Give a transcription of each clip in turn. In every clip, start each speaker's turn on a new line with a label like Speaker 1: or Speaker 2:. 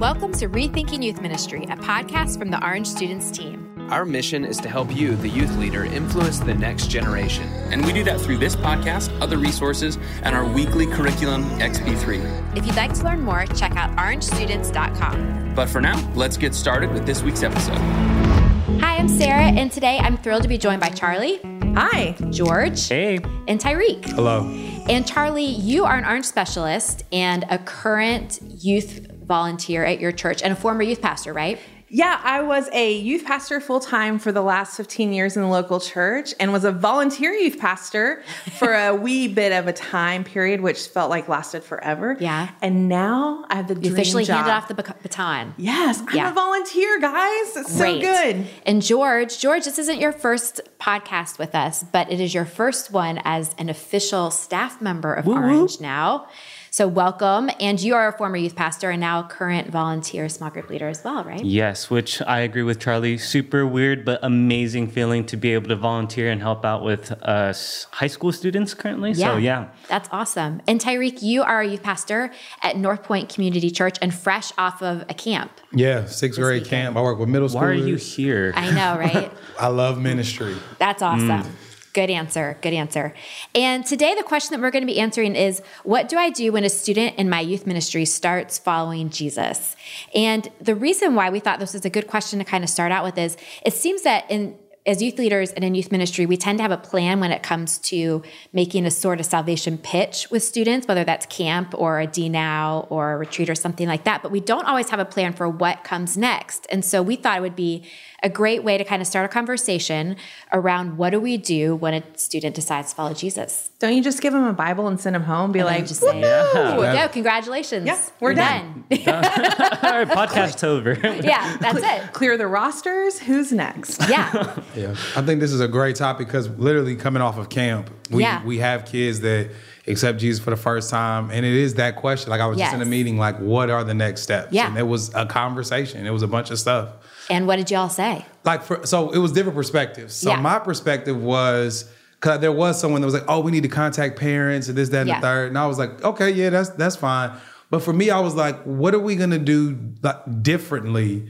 Speaker 1: Welcome to Rethinking Youth Ministry, a podcast from the Orange Students team.
Speaker 2: Our mission is to help you, the youth leader, influence the next generation.
Speaker 3: And we do that through this podcast, other resources, and our weekly curriculum, XP3.
Speaker 1: If you'd like to learn more, check out orangestudents.com.
Speaker 3: But for now, let's get started with this week's episode.
Speaker 1: Hi, I'm Sarah, and today I'm thrilled to be joined by Charlie.
Speaker 4: Hi.
Speaker 1: George.
Speaker 3: Hey.
Speaker 1: And Tyreek.
Speaker 5: Hello.
Speaker 1: And Charlie, you are an orange specialist and a current youth volunteer at your church and a former youth pastor, right?
Speaker 4: Yeah, I was a youth pastor full time for the last 15 years in the local church and was a volunteer youth pastor for a wee bit of a time period, which felt like lasted forever.
Speaker 1: Yeah.
Speaker 4: And now I have the
Speaker 1: You officially
Speaker 4: job.
Speaker 1: handed off the baton.
Speaker 4: Yes, I'm
Speaker 1: Yeah.
Speaker 4: a volunteer, guys. It's
Speaker 1: Great.
Speaker 4: so good.
Speaker 1: And George, George, this isn't your first podcast with us, but it is your first one as an official staff member of Orange now. So welcome. And you are a former youth pastor and now current volunteer small group leader as well, right?
Speaker 6: Yes, which I agree with Charlie. Super weird, but amazing feeling to be able to volunteer and help out with uh, high school students currently. So, yeah.
Speaker 1: That's awesome. And Tyreek, you are a youth pastor at North Point Community Church and fresh off of a camp.
Speaker 5: Yeah, sixth grade
Speaker 1: weekend.
Speaker 5: camp. I work with middle schoolers.
Speaker 6: Why are you here?
Speaker 1: I know, right?
Speaker 5: I love ministry.
Speaker 1: That's awesome. Good answer. Good answer. And today, the question that we're going to be answering is What do I do when a student in my youth ministry starts following Jesus? And the reason why we thought this was a good question to kind of start out with is it seems that in as youth leaders and in youth ministry, we tend to have a plan when it comes to making a sort of salvation pitch with students, whether that's camp or a DNOW or a retreat or something like that. But we don't always have a plan for what comes next. And so we thought it would be a great way to kind of start a conversation around what do we do when a student decides to follow Jesus.
Speaker 4: Don't you just give them a Bible and send them home? Be
Speaker 1: And
Speaker 4: like,
Speaker 1: then just say,
Speaker 4: "Woohoo!"
Speaker 1: "Woo, no, congratulations.
Speaker 4: Yeah, we're
Speaker 1: You're
Speaker 4: done."
Speaker 6: All right, podcast's over.
Speaker 1: yeah, that's it.
Speaker 4: Clear the rosters. Who's next?
Speaker 1: Yeah.
Speaker 5: Yeah, I think this is a great topic because literally coming off of camp, we
Speaker 1: Yeah.
Speaker 5: we have kids that accept Jesus for the first time, and it is that question. Like I was just in a meeting, like, what are the next steps?
Speaker 1: Yeah.
Speaker 5: and it was a conversation. It was a bunch of stuff.
Speaker 1: And what did y'all say?
Speaker 5: like for, so it was different perspectives. So
Speaker 1: Yeah.
Speaker 5: my perspective was because there was someone that was like, "Oh, we need to contact parents and this, that, and
Speaker 1: Yeah.
Speaker 5: the third. and I was like, "Okay, yeah, that's that's fine." But for me, I was like, "What are we gonna do like, differently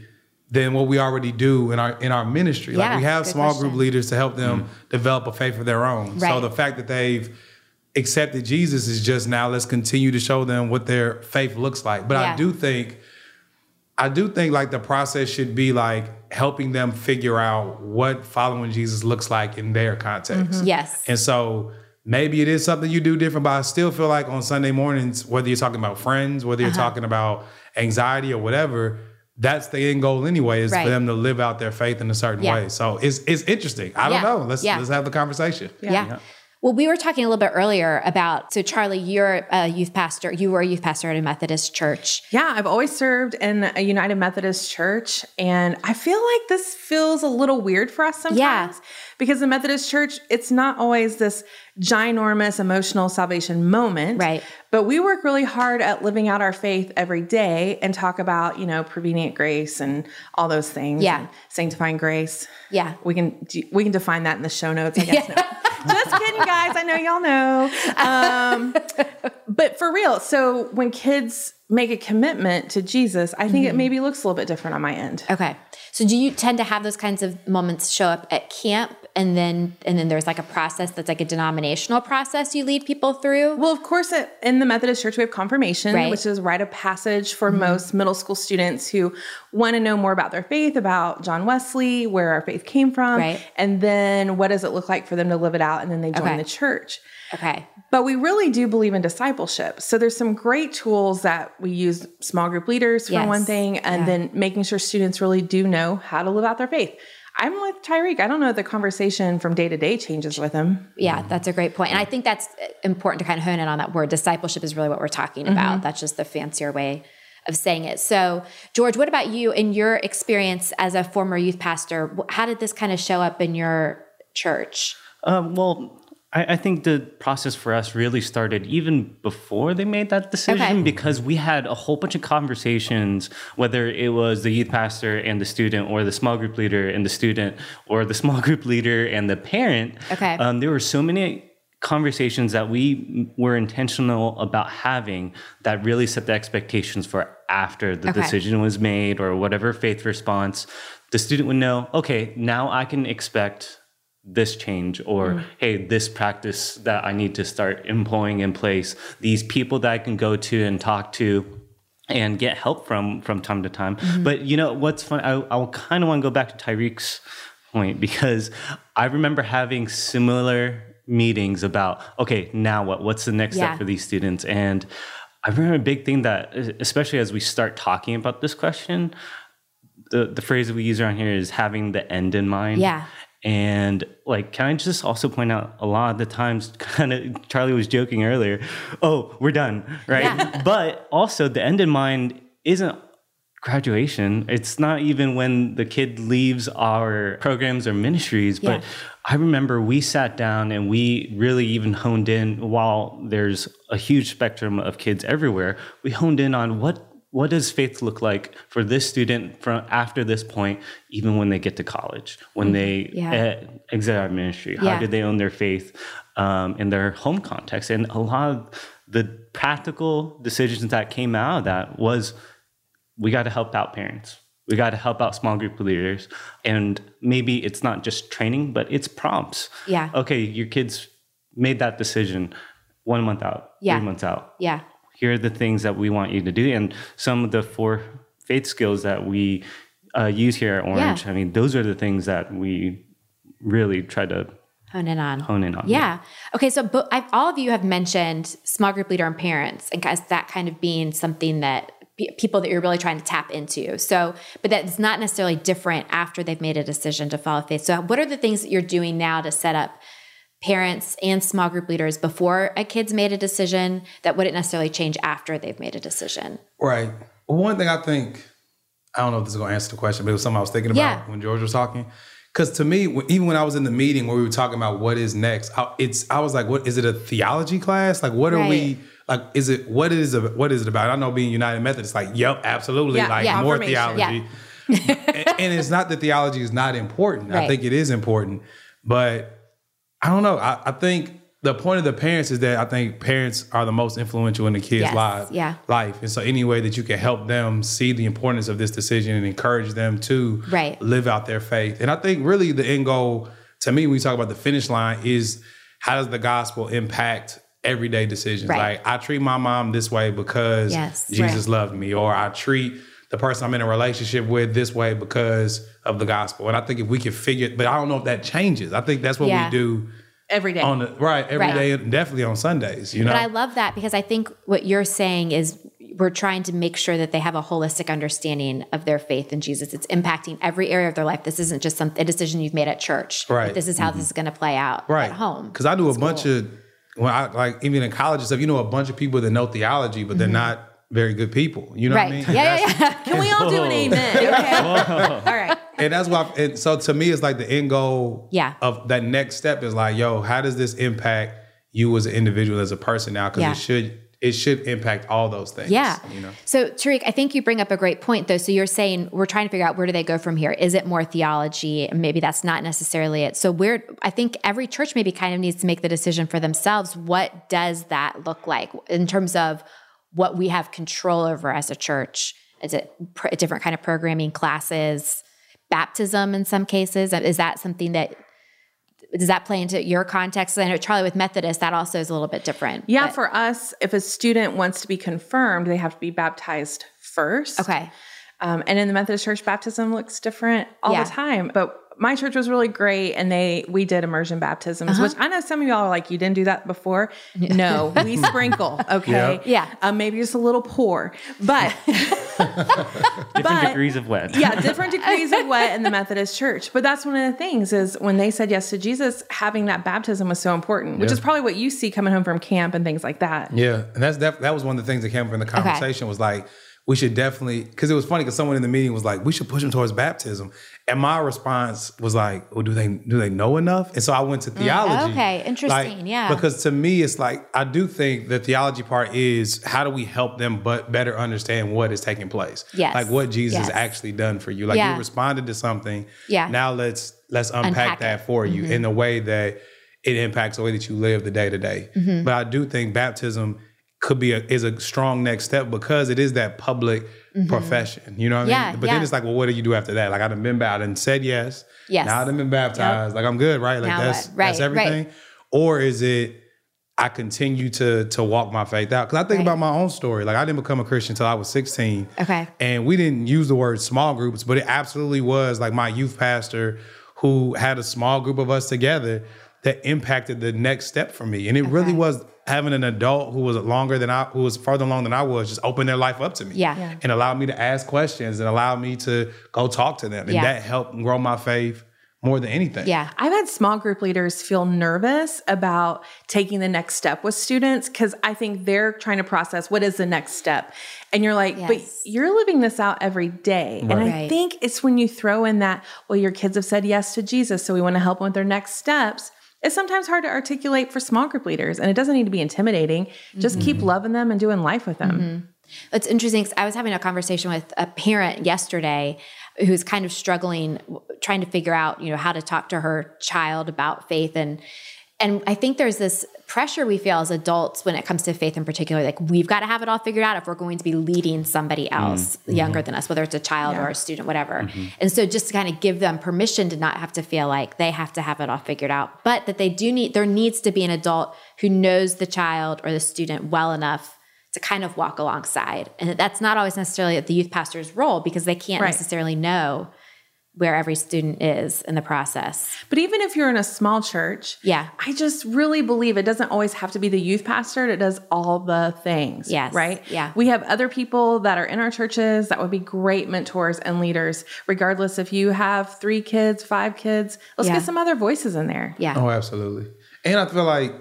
Speaker 5: than what we already do in our in our ministry?
Speaker 1: Yeah,
Speaker 5: like we have small
Speaker 1: question.
Speaker 5: group leaders to help them mm-hmm. develop a faith of their own.
Speaker 1: Right.
Speaker 5: So the fact that they've accepted Jesus is just now let's continue to show them what their faith looks like. But
Speaker 1: Yeah.
Speaker 5: I do think I do think like the process should be like helping them figure out what following Jesus looks like in their context.
Speaker 1: Yes.
Speaker 5: And so maybe it is something you do different, but I still feel like on Sunday mornings, whether you're talking about friends, whether
Speaker 1: Uh-huh.
Speaker 5: you're talking about anxiety or whatever, that's the end goal anyway, is
Speaker 1: Right.
Speaker 5: for them to live out their faith in a certain
Speaker 1: Yeah.
Speaker 5: way. So it's it's interesting. I don't
Speaker 1: Yeah.
Speaker 5: know. Let's
Speaker 1: Yeah.
Speaker 5: let's have the conversation.
Speaker 1: Yeah. Well, we were talking a little bit earlier about so Charlie, you're a youth pastor. You were a youth pastor at a Methodist church.
Speaker 4: Yeah, I've always served in a United Methodist church, and I feel like this feels a little weird for us sometimes.
Speaker 1: Yeah.
Speaker 4: Because the Methodist church, it's not always this ginormous emotional salvation moment.
Speaker 1: Right.
Speaker 4: But we work really hard at living out our faith every day and talk about, you know, prevenient grace and all those things.
Speaker 1: Yeah.
Speaker 4: sanctifying grace.
Speaker 1: Yeah.
Speaker 4: We can we can define that in the show notes, I guess. No. Just kidding, guys. I know y'all know. Um, but for real, so when kids make a commitment to Jesus, I think it maybe looks a little bit different on my end.
Speaker 1: Okay. So do you tend to have those kinds of moments show up at camp and then and then there's like a process that's like a denominational process you lead people through?
Speaker 4: Well, of course, in the Methodist Church, we have confirmation,
Speaker 1: Right. Mm-hmm.
Speaker 4: which is rite of passage for most middle school students who want to know more about their faith, about John Wesley, where our faith came from,
Speaker 1: Right.
Speaker 4: and then what does it look like for them to live it out, and then they join
Speaker 1: Okay.
Speaker 4: the church.
Speaker 1: Okay.
Speaker 4: But we really do believe in discipleship. So there's some great tools that we use small group leaders for
Speaker 1: Yes.
Speaker 4: one thing, and
Speaker 1: Yeah.
Speaker 4: then making sure students really do know how to live out their faith. I'm with Tyreek. I don't know the conversation from day to day changes with him.
Speaker 1: Yeah, that's a great point. And I think that's important to kind of hone in on that word. Discipleship is really what we're talking about. That's just the fancier way of saying it. So, George, what about you in your experience as a former youth pastor? How did this kind of show up in your church?
Speaker 6: Um, well, I, I think the process for us really started even before they made that decision
Speaker 1: Okay.
Speaker 6: because we had a whole bunch of conversations, whether it was the youth pastor and the student, or the small group leader and the student, or the small group leader and the parent.
Speaker 1: Okay.
Speaker 6: Um, there were so many conversations that we were intentional about having that really set the expectations for after the
Speaker 1: Okay.
Speaker 6: decision was made or whatever faith response the student would know okay now i can expect this change or mm. hey this practice that i need to start employing in place. These people that i can go to and talk to and get help from from time to time. Mm-hmm. But you know what's fun i, I kind of want to go back to tyreek's point because i remember having similar meetings about okay now what? What's the next
Speaker 1: Yeah.
Speaker 6: step for these students? And i remember a big thing that especially as we start talking about this question the, the phrase that we use around here is having the end in mind.
Speaker 1: Yeah.
Speaker 6: And like, can I just also point out a lot of the times, kind of, Charlie was joking earlier, oh, we're done, right?
Speaker 1: Yeah.
Speaker 6: But also, the end in mind isn't graduation. It's not even when the kid leaves our programs or ministries, but
Speaker 1: Yeah.
Speaker 6: I remember we sat down and we really even honed in while there's a huge spectrum of kids everywhere. We honed in on what what does faith look like for this student from after this point, even when they get to college, when they
Speaker 1: Mm-hmm. Yeah.
Speaker 6: eh, exit our ministry? How
Speaker 1: Yeah.
Speaker 6: did they own their faith um, in their home context? And a lot of the practical decisions that came out of that was we got to help out parents. We got to help out small group leaders. And maybe it's not just training, but it's prompts.
Speaker 1: Yeah.
Speaker 6: Okay, your kids made that decision one month out,
Speaker 1: Yeah.
Speaker 6: three months out.
Speaker 1: Yeah.
Speaker 6: Here are the things that we want you to do. And some of the four faith skills that we uh, use here at Orange,
Speaker 1: Yeah.
Speaker 6: I mean, those are the things that we really try to
Speaker 1: Hone in on.
Speaker 6: hone in on.
Speaker 1: Yeah. Okay. So, all of you have mentioned small group leader and parents, and guys, that kind of being something that pe- people that you're really trying to tap into. So, but that's not necessarily different after they've made a decision to follow faith. So, what are the things that you're doing now to set up parents and small group leaders before a kid's made a decision that wouldn't necessarily change after they've made a decision?
Speaker 5: Right. Well, one thing I think, I don't know if this is going to answer the question, but it was something I was thinking about
Speaker 1: Yeah.
Speaker 5: when George was talking. Because to me, even when I was in the meeting where we were talking about what is next, I, it's I was like, what is it a theology class? Like, what are
Speaker 1: Right.
Speaker 5: we like? Is it what is it, what is it about? I know being United Methodist, like, yep, absolutely,
Speaker 4: Yeah,
Speaker 5: like
Speaker 1: yeah.
Speaker 5: more
Speaker 4: Confirmation.
Speaker 5: theology. and, and it's not that theology is not important. I think it is important, but I don't know. I, I think the point of the parents is that I think parents are the most influential in the kids'
Speaker 1: Yes,
Speaker 5: lives
Speaker 1: yeah.
Speaker 5: life. And so any way that you can help them see the importance of this decision and encourage them to
Speaker 1: Right.
Speaker 5: live out their faith. And I think really the end goal to me when we talk about the finish line is how does the gospel impact everyday decisions?
Speaker 1: Right.
Speaker 5: Like I treat my mom this way because
Speaker 1: Yes,
Speaker 5: Jesus loved me, or I treat the person I'm in a relationship with this way because of the gospel. And I think if we can figure but I don't know if that changes. I think that's what
Speaker 1: Yeah.
Speaker 5: we do
Speaker 4: every day.
Speaker 5: on the right every
Speaker 1: Right.
Speaker 5: day, and definitely on Sundays, you know.
Speaker 1: But I love that because I think what you're saying is we're trying to make sure that they have a holistic understanding of their faith in Jesus. It's impacting every area of their life. This isn't just some a decision you've made at church.
Speaker 5: Right.
Speaker 1: This is how mm-hmm. this is going to play out
Speaker 5: right
Speaker 1: at home.
Speaker 5: Because I knew a bunch of when I like even in college and stuff, you know, a bunch of people that know theology, but they're mm-hmm. not very good people. You know
Speaker 1: right.
Speaker 5: what I mean?
Speaker 1: Yeah, yeah, yeah.
Speaker 4: Can we all do an amen? Okay. all right.
Speaker 5: And that's why. And so to me, it's like the end goal.
Speaker 1: Yeah.
Speaker 5: Of that next step is like, yo, how does this impact you as an individual, as a person now? Because
Speaker 1: Yeah.
Speaker 5: it should it should impact all those things.
Speaker 1: Yeah.
Speaker 5: You know.
Speaker 1: So, Tyreek, I think you bring up a great point, though. So, you're saying we're trying to figure out where do they go from here? Is it more theology? Maybe that's not necessarily it. So, where I think every church maybe kind of needs to make the decision for themselves. What does that look like in terms of what we have control over as a church? Is it pr- a different kind of programming, classes, baptism in some cases? Is that something that does that play into your context? I know Charlie with Methodist, that also is a little bit different.
Speaker 4: Yeah,
Speaker 1: but-
Speaker 4: for us, if a student wants to be confirmed, they have to be baptized first.
Speaker 1: okay.
Speaker 4: Um, and in the Methodist Church, baptism looks different all
Speaker 1: Yeah.
Speaker 4: the time. But my church was really great, and they we did immersion baptisms,
Speaker 1: Uh-huh.
Speaker 4: which I know some of y'all are like, you didn't do that before. No, we sprinkle. Okay,
Speaker 1: Yeah.
Speaker 4: um, maybe just a little pour, but
Speaker 6: Different
Speaker 4: But-
Speaker 6: degrees of wet.
Speaker 4: yeah, different degrees of wet in the Methodist church. But that's one of the things is when they said yes to Jesus, having that baptism was so important, which
Speaker 5: Yeah.
Speaker 4: is probably what you see coming home from camp and things like that.
Speaker 5: Yeah, and that's def- that was one of the things that came up in the conversation was like we should definitely because it was funny because someone in the meeting was like we should push them towards baptism, and my response was like, well, do they do they know enough? And so I went to theology.
Speaker 1: okay, interesting, yeah.
Speaker 5: because to me it's like I do think the theology part is how do we help them but better understand what is taking place?
Speaker 1: Yes,
Speaker 5: like what Jesus
Speaker 1: yes.
Speaker 5: has actually done for you. Like
Speaker 1: Yeah.
Speaker 5: you responded to something.
Speaker 1: Yeah.
Speaker 5: Now let's let's unpack,
Speaker 1: Unpack
Speaker 5: that
Speaker 1: it. Mm-hmm.
Speaker 5: for you in a way that it impacts the way that you live the day to day.
Speaker 1: Mm-hmm.
Speaker 5: But I do think baptism could be a, is a strong next step because it is that public profession. You know what I
Speaker 1: Mm-hmm. Yeah,
Speaker 5: mean? But
Speaker 1: yeah.
Speaker 5: then it's like, well, what do you do after that? Like I done been baptized and said yes.
Speaker 1: Yes.
Speaker 5: Now I done been baptized. Like I'm good, right? Like
Speaker 1: Now
Speaker 5: that's?
Speaker 1: Right,
Speaker 5: that's
Speaker 1: right.
Speaker 5: everything. Or is it I continue to to walk my faith out? Because I think
Speaker 1: Right.
Speaker 5: about my own story. Like I didn't become a Christian until I was 16.
Speaker 1: Okay.
Speaker 5: And we didn't use the word small groups, but it absolutely was like my youth pastor who had a small group of us together that impacted the next step for me. And it really was having an adult who was longer than I, who was farther along than I was, just open their life up to me.
Speaker 1: Yeah. Yeah.
Speaker 5: And allowed me to ask questions and allowed me to go talk to them. And
Speaker 1: Yeah.
Speaker 5: that helped grow my faith more than anything.
Speaker 1: Yeah.
Speaker 4: I've had small group leaders feel nervous about taking the next step with students because I think they're trying to process what is the next step. And you're like, but you're living this out every day. And I
Speaker 1: Right.
Speaker 4: think it's when you throw in that, well, your kids have said yes to Jesus, so we want to help them with their next steps. It's sometimes hard to articulate for small group leaders, and it doesn't need to be intimidating. Just keep mm-hmm. loving them and doing life with them. Mm-hmm.
Speaker 1: It's interesting 'cause I was having a conversation with a parent yesterday who's kind of struggling, trying to figure out, you know, how to talk to her child about faith and and I think there's this pressure we feel as adults when it comes to faith in particular. Like we've got to have it all figured out if we're going to be leading somebody mm-hmm. else mm-hmm. younger than us, whether it's a child or a student, whatever. Mm-hmm. And so just to kind of give them permission to not have to feel like they have to have it all figured out, but that they do need, there needs to be an adult who knows the child or the student well enough to kind of walk alongside. And that's not always necessarily the youth pastor's role because they can't
Speaker 4: Right.
Speaker 1: necessarily know where every student is in the process.
Speaker 4: But even if you're in a small church,
Speaker 1: Yeah.
Speaker 4: I just really believe it doesn't always have to be the youth pastor. It does all the things.
Speaker 1: Yes.
Speaker 4: Right?
Speaker 1: Yeah.
Speaker 4: We have other people that are in our churches that would be great mentors and leaders, regardless if you have three kids, five kids. Let's
Speaker 1: Yeah.
Speaker 4: get some other voices in there.
Speaker 1: Yeah.
Speaker 5: Oh, absolutely. And I feel like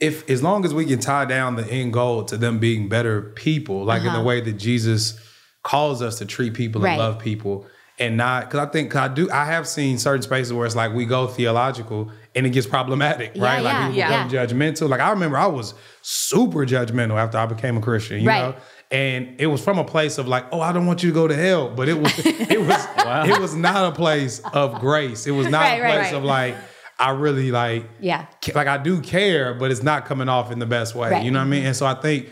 Speaker 5: if as long as we can tie down the end goal to them being better people, like in the way that Jesus calls us to treat people
Speaker 1: Uh-huh. Right.
Speaker 5: and love people, and not because I think 'cause I do I have seen certain spaces where it's like we go theological and it gets problematic,
Speaker 1: Yeah,
Speaker 5: right?
Speaker 1: yeah,
Speaker 5: like we
Speaker 1: yeah.
Speaker 5: become judgmental. Like I remember I was super judgmental after I became a Christian, you
Speaker 1: Right.
Speaker 5: know. And it was from a place of like, oh, I don't want you to go to hell, but it was it was it was not a place of grace. It was not
Speaker 1: Right,
Speaker 5: a
Speaker 1: right,
Speaker 5: place
Speaker 1: right.
Speaker 5: of like I really like
Speaker 1: Yeah.
Speaker 5: ca- like I do care, but it's not coming off in the best way.
Speaker 1: Right.
Speaker 5: You know what I mean? And so I think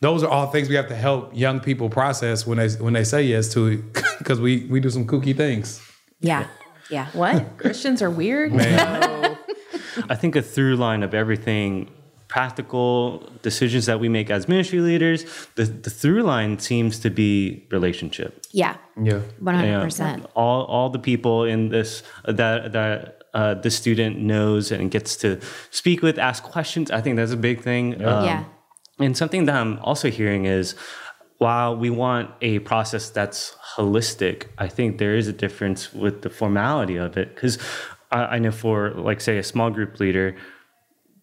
Speaker 5: those are all things we have to help young people process when they when they say yes to it, because we we do some kooky things.
Speaker 1: Yeah. Yeah.
Speaker 4: What? Christians are weird?
Speaker 5: Man.
Speaker 6: I think a through line of everything practical decisions that we make as ministry leaders, the, the through line seems to be relationship.
Speaker 1: Yeah.
Speaker 5: Yeah.
Speaker 1: 100%.
Speaker 6: Yeah. All all the people in this that that uh, the student knows and gets to speak with, ask questions. I think that's a big thing. Um,
Speaker 1: Yeah.
Speaker 6: And something that I'm also hearing is while we want a process that's holistic, I think there is a difference with the formality of it. Because I, I know for, like, say, a small group leader,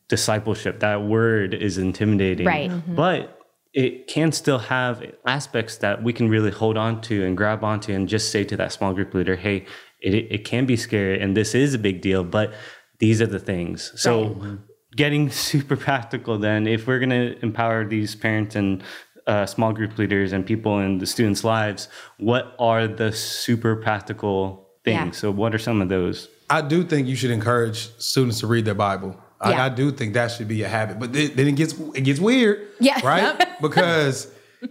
Speaker 6: discipleship, that word is intimidating.
Speaker 1: Right. Mhm.
Speaker 6: But it can still have aspects that we can really hold on to and grab onto and just say to that small group leader, hey, it, it can be scary and this is a big deal, but these are the things. So getting super practical then, if we're going to empower these parents and uh, small group leaders and people in the students' lives, what are the super practical things?
Speaker 1: Yeah.
Speaker 6: So what are some of those?
Speaker 5: I do think you should encourage students to read their Bible. Like,
Speaker 1: Yeah.
Speaker 5: I do think that should be a habit. But then, then it gets it gets weird.
Speaker 1: Yeah.
Speaker 5: Right? because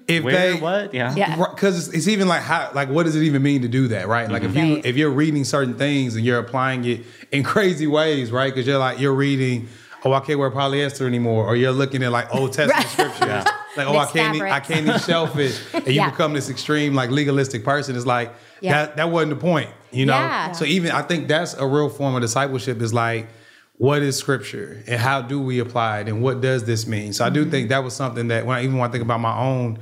Speaker 5: if
Speaker 6: Where,
Speaker 5: they
Speaker 6: what? Yeah.
Speaker 1: Yeah.
Speaker 5: because it's, it's even like how like what does it even mean to do that right like if you
Speaker 1: Right.
Speaker 5: if you're reading certain things and you're applying it in crazy ways right because you're like you're reading oh I can't wear polyester anymore. Or you're looking at like Old Testament scriptures like oh I can't eat, I can't eat shellfish. And you
Speaker 1: Yeah.
Speaker 5: become this extreme like legalistic person. It's like
Speaker 1: Yeah.
Speaker 5: that that wasn't the point you know?
Speaker 1: Yeah.
Speaker 5: so even I think that's a real form of discipleship is like what is scripture? And how do we apply it? And what does this mean? So i do think that was something that when i even when i think about my own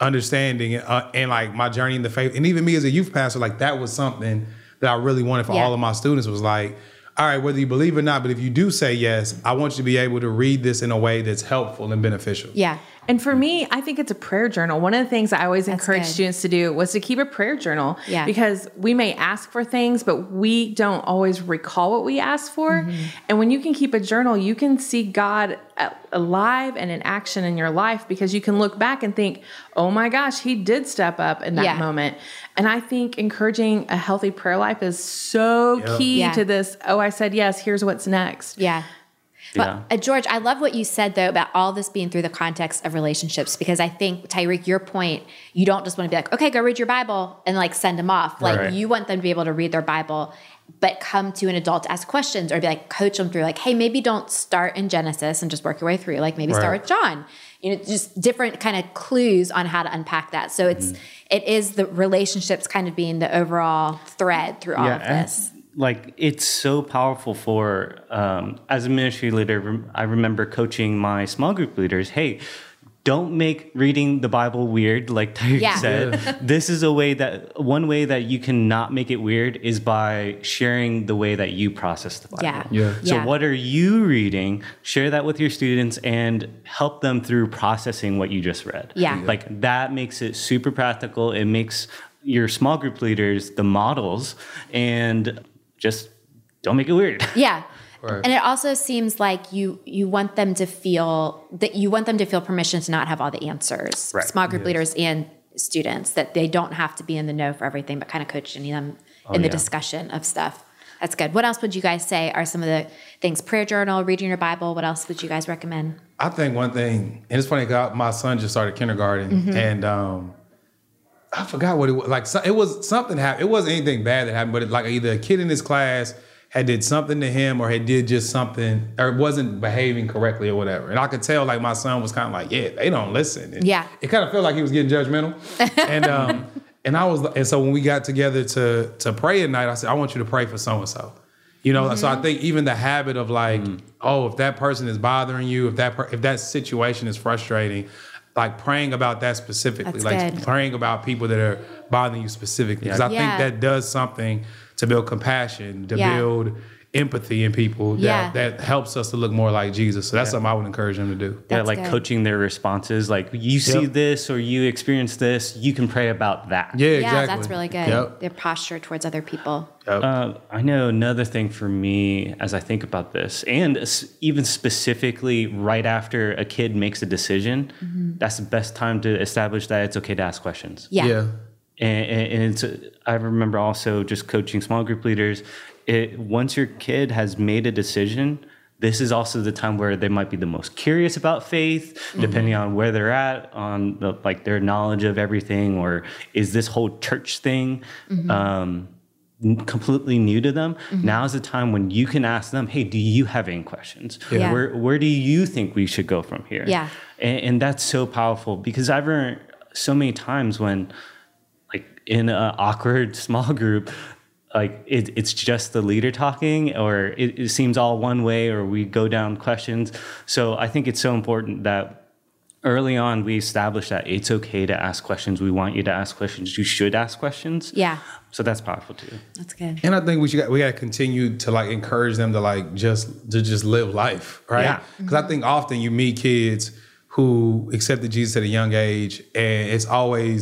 Speaker 5: understanding uh, and like my journey in the faith and even me as a youth pastor like that was something that i really wanted for
Speaker 1: Yeah.
Speaker 5: all of my students was like all right whether you believe or not but if you do say yes i want you to be able to read this in a way that's helpful and beneficial
Speaker 1: Yeah.
Speaker 4: And for me, I think it's a prayer journal. One of the things I always encourage
Speaker 1: good.
Speaker 4: students to do was to keep a prayer journal.
Speaker 1: Yeah.
Speaker 4: Because we may ask for things, but we don't always recall what we asked for.
Speaker 1: Mm-hmm.
Speaker 4: And when you can keep a journal, you can see God alive and in action in your life because you can look back and think, oh my gosh, he did step up in that
Speaker 1: Yeah.
Speaker 4: moment. And I think encouraging a healthy prayer life is so key
Speaker 1: Yeah.
Speaker 4: to this. Oh, I said yes, here's what's next.
Speaker 1: Yeah.
Speaker 6: Yeah.
Speaker 1: But uh, George, I love what you said though about all this being through the context of relationships because I think Tyreek, your point, you don't just want to be like, okay, go read your Bible and like send them off. Like
Speaker 6: Right.
Speaker 1: you want them to be able to read their Bible, but come to an adult to ask questions or be like coach them through. Like, hey, maybe don't start in Genesis and just work your way through. Like maybe start with John. You know, just different kind of clues on how to unpack that. So it's it is the relationships kind of being the overall thread through all of
Speaker 6: and,
Speaker 1: this.
Speaker 6: Like it's so powerful for um, as a ministry leader i remember coaching my small group leaders hey don't make reading the bible weird like Tyreek
Speaker 1: Yeah.
Speaker 6: said this is a way that one way that you cannot make it weird is by sharing the way that you process the bible
Speaker 1: Yeah.
Speaker 5: Yeah.
Speaker 6: so
Speaker 1: Yeah.
Speaker 6: what are you reading share that with your students and help them through processing what you just read
Speaker 1: Yeah.
Speaker 6: like that makes it super practical it makes your small group leaders the models and just don't make it weird
Speaker 1: Yeah.
Speaker 5: Right.
Speaker 1: And it also seems like you you want them to feel that you want them to feel permission to not have all the answers.
Speaker 6: Right.
Speaker 1: Small group leaders and students that they don't have to be in the know for everything, but kind of coaching them in the
Speaker 6: yeah.
Speaker 1: discussion of stuff. That's good. What else would you guys say are some of the things? Prayer journal, reading your Bible. What else would you guys recommend?
Speaker 5: I think one thing, and it's funny, 'cause my son just started kindergarten,
Speaker 1: Mm-hmm.
Speaker 5: and um, I forgot what it was. Like so- it was something happened. It wasn't anything bad that happened, but it, like either a kid in his class had did something to him, or had did just something, or wasn't behaving correctly, or whatever. And I could tell, like my son was kind of like, yeah, they don't listen. And
Speaker 1: Yeah.
Speaker 5: it kind of felt like he was getting judgmental, and um, and I was, and so when we got together to to pray at night, I said, I want you to pray for so and so. You know, so I
Speaker 1: Mm-hmm.
Speaker 5: think even the habit of like, oh, if that person is bothering you, if that per- if that situation is frustrating, like praying about that specifically,
Speaker 1: That's
Speaker 5: like
Speaker 1: good.
Speaker 5: praying about people that are bothering you specifically, because I
Speaker 1: Yeah.
Speaker 5: think that does something to build compassion, to
Speaker 1: Yeah.
Speaker 5: build empathy in people that,
Speaker 1: Yeah.
Speaker 5: that helps us to look more like Jesus. So that's something I would encourage them to do.
Speaker 6: yeah like
Speaker 1: good.
Speaker 6: coaching their responses like you see
Speaker 5: Yep.
Speaker 6: this or you experience this you can pray about that
Speaker 5: Yeah,
Speaker 1: Yeah,
Speaker 5: exactly.
Speaker 1: that's really good.
Speaker 5: Yep.
Speaker 1: Their posture towards other people.
Speaker 5: Yep.
Speaker 6: Uh, I know another thing for me as I think about this, and even specifically right after a kid makes a decision, that's the best time to establish that it's okay to ask questions.
Speaker 1: Yeah.
Speaker 5: yeah.
Speaker 6: And, and and it's, I remember also just coaching small group leaders. It, once your kid has made a decision, this is also the time where they might be the most curious about faith, mm-hmm. depending on where they're at, on the, like their knowledge of everything, or is this whole church thing mm-hmm. um, completely new to them? Mm-hmm. Now is the time when you can ask them, "Hey, do you have any questions?
Speaker 1: Yeah.
Speaker 6: Where where do you think we should go from here?"
Speaker 1: Yeah.
Speaker 6: and, and that's so powerful because I've learned so many times when like in an awkward small group like it, it's just the leader talking or it, it seems all one way or we go down questions so i think it's so important that early on we establish that it's okay to ask questions we want you to ask questions you should ask questions
Speaker 1: Yeah.
Speaker 6: so that's powerful too
Speaker 1: That's good.
Speaker 5: And I think we should we got to continue to like encourage them to like just to just live life, right?
Speaker 6: Yeah.
Speaker 5: Because I think often you meet kids who accepted Jesus at a young age, and it's always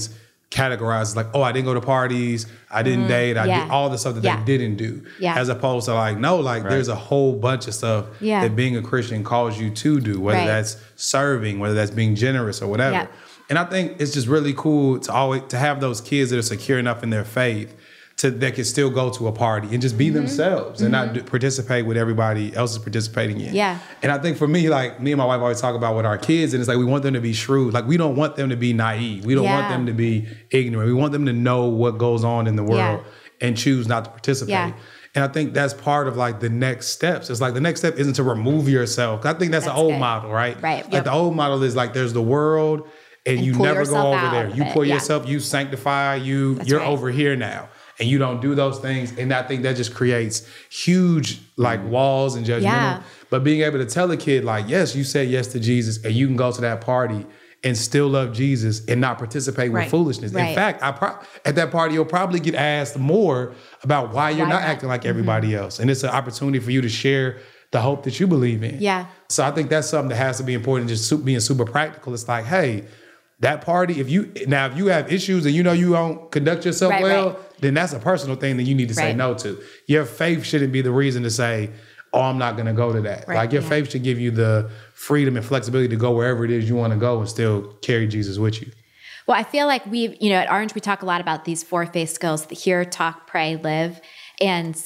Speaker 5: categorized as like, oh, I didn't go to parties, I didn't mm-hmm. date, I.
Speaker 1: Yeah.
Speaker 5: did all the stuff that
Speaker 1: Yeah.
Speaker 5: they didn't do.
Speaker 1: Yeah.
Speaker 5: As opposed to like, no, like there's a whole bunch of stuff
Speaker 1: Yeah.
Speaker 5: that being a Christian calls you to do, whether
Speaker 1: Right.
Speaker 5: that's serving, whether that's being generous or whatever.
Speaker 1: Yeah.
Speaker 5: And I think it's just really cool to always to have those kids that are secure enough in their faith to that can still go to a party and just be
Speaker 1: Mm-hmm.
Speaker 5: themselves and not participate with everybody else is participating in.
Speaker 1: Yeah.
Speaker 5: And I think for me, like me and my wife always talk about with our kids, and it's like we want them to be shrewd. Like we don't want them to be naive. We don't want them to be ignorant. We want them to know what goes on in the world and choose not to participate.
Speaker 1: Yeah.
Speaker 5: And I think that's part of like the next steps. It's like the next step isn't to remove yourself. I think that's,
Speaker 1: That's
Speaker 5: the old
Speaker 1: good.
Speaker 5: model, right?
Speaker 1: Right.
Speaker 5: Like
Speaker 1: Yep.
Speaker 5: the old model is like there's the world and,
Speaker 1: And
Speaker 5: you never go over there. You pull
Speaker 1: Yeah.
Speaker 5: yourself, you sanctify, you
Speaker 1: That's
Speaker 5: you're
Speaker 1: right.
Speaker 5: over here now. And you don't do those things. And I think that just creates huge like mm. walls and judgmental.
Speaker 1: Yeah.
Speaker 5: But being able to tell a kid, like, yes, you said yes to Jesus and you can go to that party and still love Jesus and not participate
Speaker 4: Right.
Speaker 5: with foolishness.
Speaker 1: Right.
Speaker 5: In fact, I pro- at that party you'll probably get asked more about why you're
Speaker 1: Why
Speaker 5: not
Speaker 1: not?
Speaker 5: acting like mm-hmm. everybody else. And it's an opportunity for you to share the hope that you believe in.
Speaker 1: Yeah.
Speaker 5: So I think that's something that has to be important. Just being super practical. It's like, hey, that party. If you now if you have issues and you know you don't conduct yourself
Speaker 1: Right,
Speaker 5: well,
Speaker 1: right.
Speaker 5: then that's a personal thing that you need to say no to. Your faith shouldn't be the reason to say, "Oh, I'm not going to go to that."
Speaker 4: Right,
Speaker 5: Like your
Speaker 1: yeah.
Speaker 5: faith should give you the freedom and flexibility to go wherever it is you want to go and still carry Jesus with you.
Speaker 1: Well, I feel like we've, you know, at Orange, we talk a lot about these four faith skills the hear, talk, pray, live. And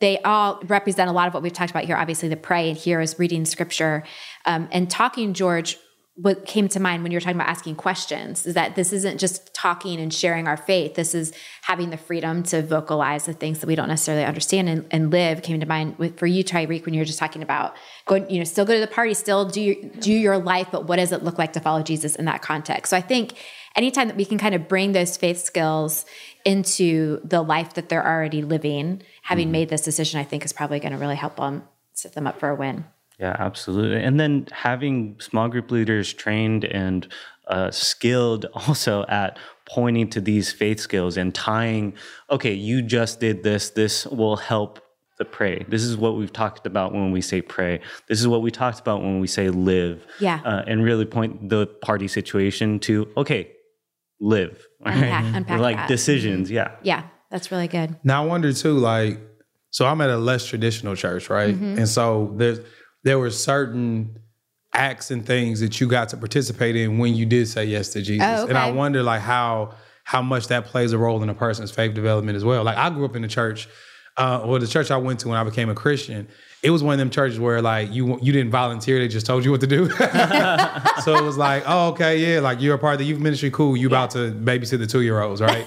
Speaker 1: they all represent a lot of what we've talked about here. Obviously, the pray and hear is reading scripture. Um, and talking, George, what came to mind when you were talking about asking questions is that this isn't just talking and sharing our faith. This is having the freedom to vocalize the things that we don't necessarily understand and, and live. Came to mind with for you, Tyreek, when you were just talking about going, you know, still go to the party, still do your, do your life, but what does it look like to follow Jesus in that context? So I think anytime that we can kind of bring those faith skills into the life that they're already living, having mm-hmm. made this decision, I think is probably going to really help them set them up for a win.
Speaker 6: Yeah, absolutely. And then having small group leaders trained and uh, skilled also at pointing to these faith skills and tying, okay, you just did this, this will help the pray. This is what we've talked about when we say pray. This is what we talked about when we say live.
Speaker 1: Yeah.
Speaker 6: Uh, and really point the party situation to, okay, live.
Speaker 1: Unpack- unpack
Speaker 6: like
Speaker 1: that.
Speaker 6: decisions. Yeah.
Speaker 1: Yeah, that's really good.
Speaker 5: Now I wonder too, like, so I'm at a less traditional church, right?
Speaker 1: Mm-hmm.
Speaker 5: And so there's there were certain acts and things that you got to participate in when you did say yes to Jesus.
Speaker 1: Oh,
Speaker 5: And I wonder like how how much that plays a role in a person's faith development as well. Like I grew up in the church, uh, or the church I went to when I became a Christian. It was one of them churches where like you you didn't volunteer; they just told you what to do. so it was like, oh, okay, yeah, like you're a part of the youth ministry, cool. You about to babysit the two year olds, right?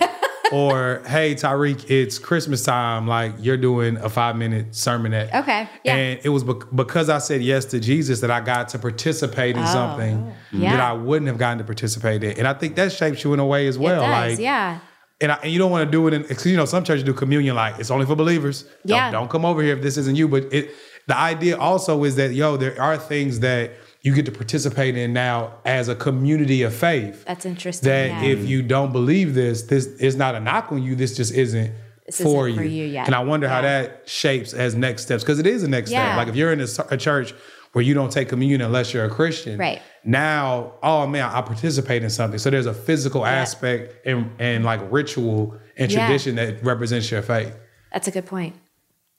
Speaker 5: Or hey, Tyreek, it's Christmas time. Like you're doing a five minute sermonette.
Speaker 1: Okay, yeah.
Speaker 5: And it was bec- because I said yes to Jesus that I got to participate in oh, something
Speaker 1: Oh, yeah.
Speaker 5: that I wouldn't have gotten to participate in, and I think that shapes you in a way as well.
Speaker 1: does,
Speaker 5: like,
Speaker 1: yeah.
Speaker 5: and, I, and you don't want to do it in because you know some churches do communion like it's only for believers. Don't-
Speaker 1: Yeah.
Speaker 5: Don't, come over here if this isn't you. But it the idea also is that yo, there are things that you get to participate in now as a community of faith.
Speaker 1: That's interesting.
Speaker 5: that
Speaker 1: yeah.
Speaker 5: if you don't believe this, this is not a knock on you. This just isn't
Speaker 1: This
Speaker 5: for
Speaker 1: isn't
Speaker 5: you.
Speaker 1: for you yet.
Speaker 5: And I wonder how that shapes as next steps because it is a next
Speaker 1: Yeah.
Speaker 5: step. Like if you're in a, a church where you don't take communion unless you're a Christian,
Speaker 1: Right.
Speaker 5: Now, oh man, I participate in something. So there's a physical aspect and and like ritual and
Speaker 1: Yeah.
Speaker 5: tradition that represents your faith.
Speaker 1: That's a good point.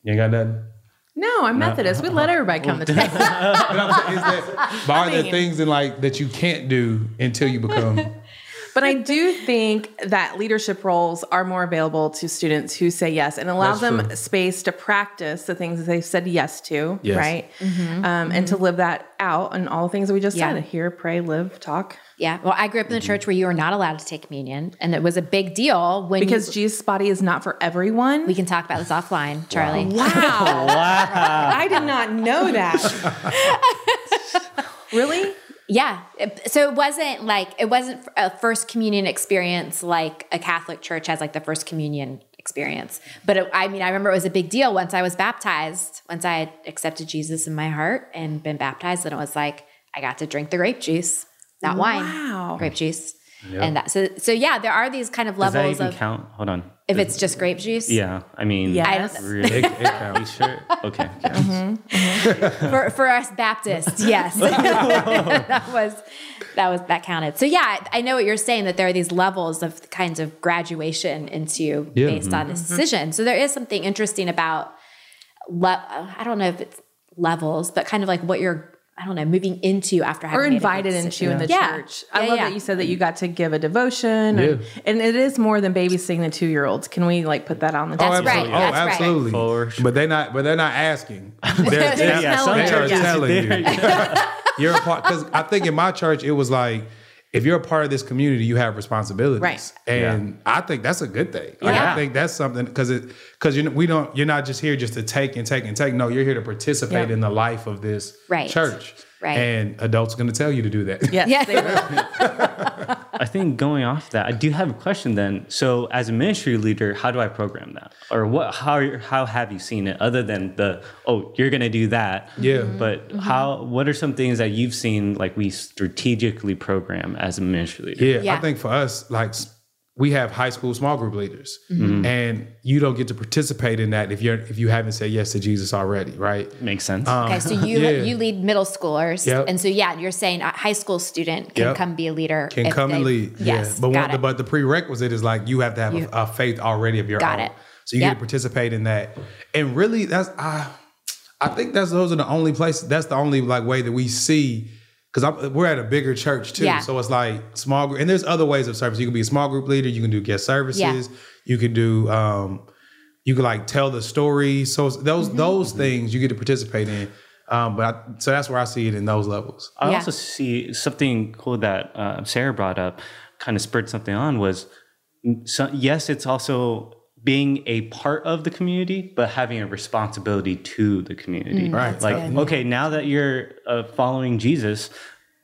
Speaker 5: You ain't got nothing.
Speaker 4: No, I'm Methodist. We let everybody come to church.
Speaker 5: But I'm saying is that, but are there
Speaker 4: mean-
Speaker 5: things in like that you can't do until you become?
Speaker 4: But I do think that leadership roles are more available to students who say yes and allow
Speaker 5: That's
Speaker 4: them
Speaker 5: true.
Speaker 4: space to practice the things that they've said yes to,
Speaker 5: Yes.
Speaker 4: right? Um, And to live that out and all the things that we just
Speaker 1: Yeah.
Speaker 4: said hear, pray, live, talk.
Speaker 1: Yeah. Well, I grew up in the mm-hmm. church where you were not allowed to take communion, and it was a big deal when
Speaker 4: Because
Speaker 1: you,
Speaker 4: Jesus' body is not for everyone.
Speaker 1: we can talk about this offline, Charlie.
Speaker 4: wow. wow. I did not know that. really?
Speaker 1: Yeah. So it wasn't like it wasn't a first communion experience like a Catholic church has like the first communion experience. But it, I mean, I remember it was a big deal once I was baptized, once I had accepted Jesus in my heart and been baptized, and it was like I got to drink the grape juice, not wine,
Speaker 4: Wow.
Speaker 1: grape juice. And that so so yeah, there are these kind of
Speaker 6: Does that
Speaker 1: levels
Speaker 6: even
Speaker 1: of
Speaker 6: count? Hold on.
Speaker 1: if it's just grape juice.
Speaker 6: Yeah. I mean,
Speaker 4: Yes.
Speaker 1: I don't-
Speaker 6: really.
Speaker 5: It, it counts.
Speaker 6: You sure? Okay. okay. Mm-hmm, mm-hmm.
Speaker 1: for for us Baptists, yes, that was that was that counted. So yeah, I know what you're saying that there are these levels of kinds of graduation into
Speaker 5: Yeah.
Speaker 1: based mm-hmm. on this decision. So there is something interesting about le- I don't know if it's levels, but kind of like what you're I don't know moving into after having
Speaker 4: Or
Speaker 1: made a
Speaker 4: invited
Speaker 1: decision.
Speaker 4: into in the
Speaker 1: Yeah.
Speaker 4: church. I love
Speaker 1: yeah.
Speaker 4: that you said that you got to give a devotion.
Speaker 5: Yeah.
Speaker 4: And, and it is more than babysitting the two year olds. Can we like put that on the
Speaker 1: That's
Speaker 4: table?
Speaker 1: right.
Speaker 5: Oh,
Speaker 1: That's
Speaker 5: absolutely.
Speaker 6: For sure.
Speaker 5: But they're not. But they're not asking. They're,
Speaker 4: They're
Speaker 5: they're-
Speaker 4: Yeah, some
Speaker 5: they are
Speaker 4: churches
Speaker 5: telling you. You're a part. Because I think in my church it was like, if you're a part of this community, you have responsibilities,
Speaker 4: Right.
Speaker 5: And I think that's a good thing. Like,
Speaker 1: Yeah.
Speaker 5: I think that's something because it because you we don't you're not just here just to take and take and take. No, you're here to participate
Speaker 4: Yeah.
Speaker 5: in the life of this
Speaker 1: Right.
Speaker 5: church.
Speaker 1: Right.
Speaker 5: And adults are going to tell you to do that.
Speaker 4: Yes,
Speaker 1: Yeah.
Speaker 4: they will.
Speaker 6: I think going off that, I do have a question then. So, as a ministry leader, how do I program that, or what? How how have you seen it other than the oh, you're going to do that?
Speaker 5: Yeah. Mm-hmm.
Speaker 6: But how? Mm-hmm. What are some things that you've seen like we strategically program as a ministry leader?
Speaker 5: Yeah,
Speaker 1: Yeah.
Speaker 5: I think for us, like s- we have high school small group leaders,
Speaker 1: Mm-hmm.
Speaker 5: and you don't get to participate in that if you're if you haven't said yes to Jesus already, right?
Speaker 6: Makes sense.
Speaker 1: Okay, so you
Speaker 5: yeah.
Speaker 1: you lead middle schoolers,
Speaker 5: Yep.
Speaker 1: and so yeah, you're saying a high school student can
Speaker 5: Yep.
Speaker 1: come be a leader.
Speaker 5: Can
Speaker 1: if
Speaker 5: come and lead,
Speaker 1: Yes,
Speaker 5: yeah. But
Speaker 1: got
Speaker 5: one,
Speaker 1: it.
Speaker 5: but the prerequisite is like you have to have
Speaker 1: You-
Speaker 5: a, a faith already of your
Speaker 1: Got
Speaker 5: own.
Speaker 1: it.
Speaker 5: So you
Speaker 1: Yep.
Speaker 5: get to participate in that, and really, that's I. I think that's those are the only places. That's the only like way that we see because we're at a bigger church too.
Speaker 1: Yeah.
Speaker 5: So it's like small group, and there's other ways of service. You can be a small group leader. You can do guest services. Yeah. You can do. um You can like tell the story. So those
Speaker 1: Mm-hmm.
Speaker 5: those things you get to participate in. Um, but I, so that's where I see it in those levels.
Speaker 6: I
Speaker 1: Yeah.
Speaker 6: also see something cool that uh, Sarah brought up, kind of spurred something on. Was so, yes, it's also being a part of the community, but having a responsibility to the community.
Speaker 1: Mm,
Speaker 5: Right.
Speaker 6: Like,
Speaker 5: good.
Speaker 6: okay, now that you're uh, following Jesus,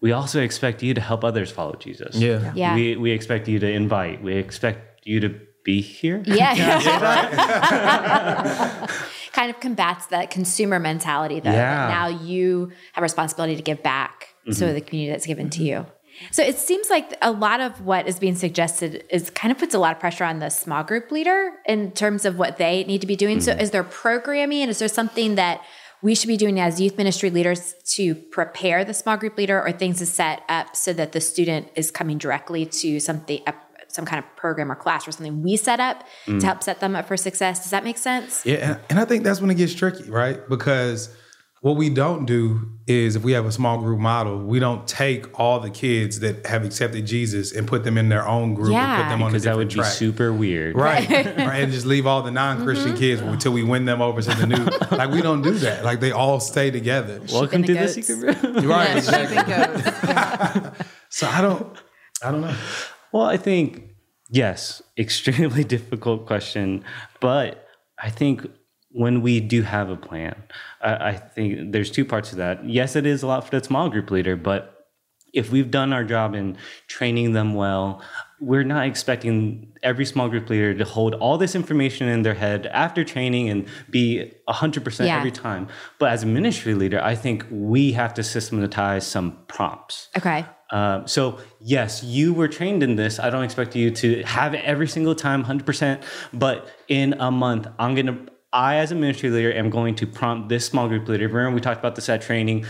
Speaker 6: we also expect you to help others follow Jesus.
Speaker 5: Yeah.
Speaker 1: Yeah.
Speaker 6: We we expect you to invite. We expect you to be here.
Speaker 1: Yeah. kind of combats that consumer mentality though.
Speaker 6: Yeah.
Speaker 1: That now you have responsibility to give back to the community that's given to you. So it seems like a lot of what is being suggested is kind of puts a lot of pressure on the small group leader in terms of what they need to be doing. So mm-hmm. is there programming and is there something that we should be doing as youth ministry leaders to prepare the small group leader or things to set up so that the student is coming directly to something some kind of program or class or something we set up to mm. help set them up for success. Does that make sense?
Speaker 5: Yeah, and I think that's when it gets tricky, right? Because what we don't do is if we have a small group model, we don't take all the kids that have accepted Jesus and put them in their own group and put them on a
Speaker 6: Because that would
Speaker 5: different
Speaker 6: be
Speaker 5: track.
Speaker 6: super weird.
Speaker 5: Right, right, and just leave all the non-Christian
Speaker 1: Mm-hmm.
Speaker 5: kids until we win them over to the new. like we don't do that. Like they all stay together.
Speaker 6: Welcome
Speaker 1: the
Speaker 6: to the
Speaker 1: goats.
Speaker 6: secret room.
Speaker 5: right.
Speaker 4: Yeah,
Speaker 5: exactly.
Speaker 4: sheep and goats.
Speaker 5: So I don't. I don't know.
Speaker 6: Well, I think yes, extremely difficult question, but I think when we do have a plan, I, I think there's two parts to that. Yes, it is a lot for the small group leader, but if we've done our job in training them well, we're not expecting every small group leader to hold all this information in their head after training and be 100%
Speaker 1: Yeah.
Speaker 6: every time. But as a ministry leader, I think we have to systematize some prompts.
Speaker 1: Okay.
Speaker 6: Um, so yes, you were trained in this. I don't expect you to have it every single time, hundred percent. But in a month, I'm gonna. I, as a ministry leader, am going to prompt this small group leader. Remember, we talked about this at training.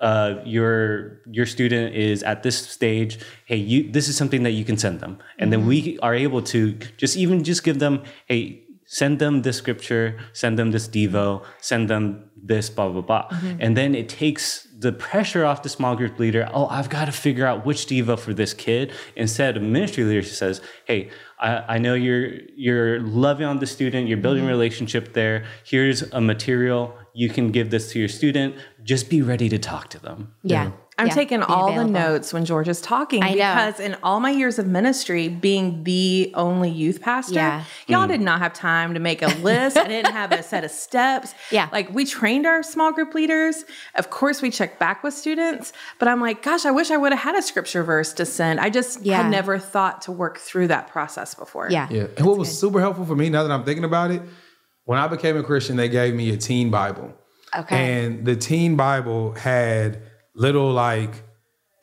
Speaker 6: Uh, your your student is at this stage. Hey, you. This is something that you can send them, and then we are able to just even just give them. Hey, send them this scripture, send them this devo, send them this blah blah blah, mm-hmm. and then it takes the pressure off the small group leader. Oh, I've got to figure out which devo for this kid. Instead, a ministry leader says, "Hey, I, I know you're you're loving on the student, you're building mm-hmm. a relationship there. Here's a material you can give this to your student. Just be ready to talk to them."
Speaker 1: Yeah.
Speaker 4: I'm
Speaker 1: Yeah.
Speaker 4: taking
Speaker 1: Be
Speaker 4: all
Speaker 1: available.
Speaker 4: the notes when George is talking
Speaker 1: I know.
Speaker 4: because in all my years of ministry, being the only youth pastor,
Speaker 1: Yeah.
Speaker 4: y'all mm. did not have time to make a list. I didn't have a set of steps.
Speaker 1: Yeah.
Speaker 4: Like we trained our small group leaders. Of course, we checked back with students, but I'm like, gosh, I wish I would have had a scripture verse to send. I just
Speaker 1: Yeah.
Speaker 4: had never thought to work through that process before.
Speaker 1: Yeah.
Speaker 5: Yeah. And what was super helpful for me, now that I'm thinking about it, when I became a Christian, they gave me a teen Bible.
Speaker 1: Okay.
Speaker 5: And the teen Bible had little like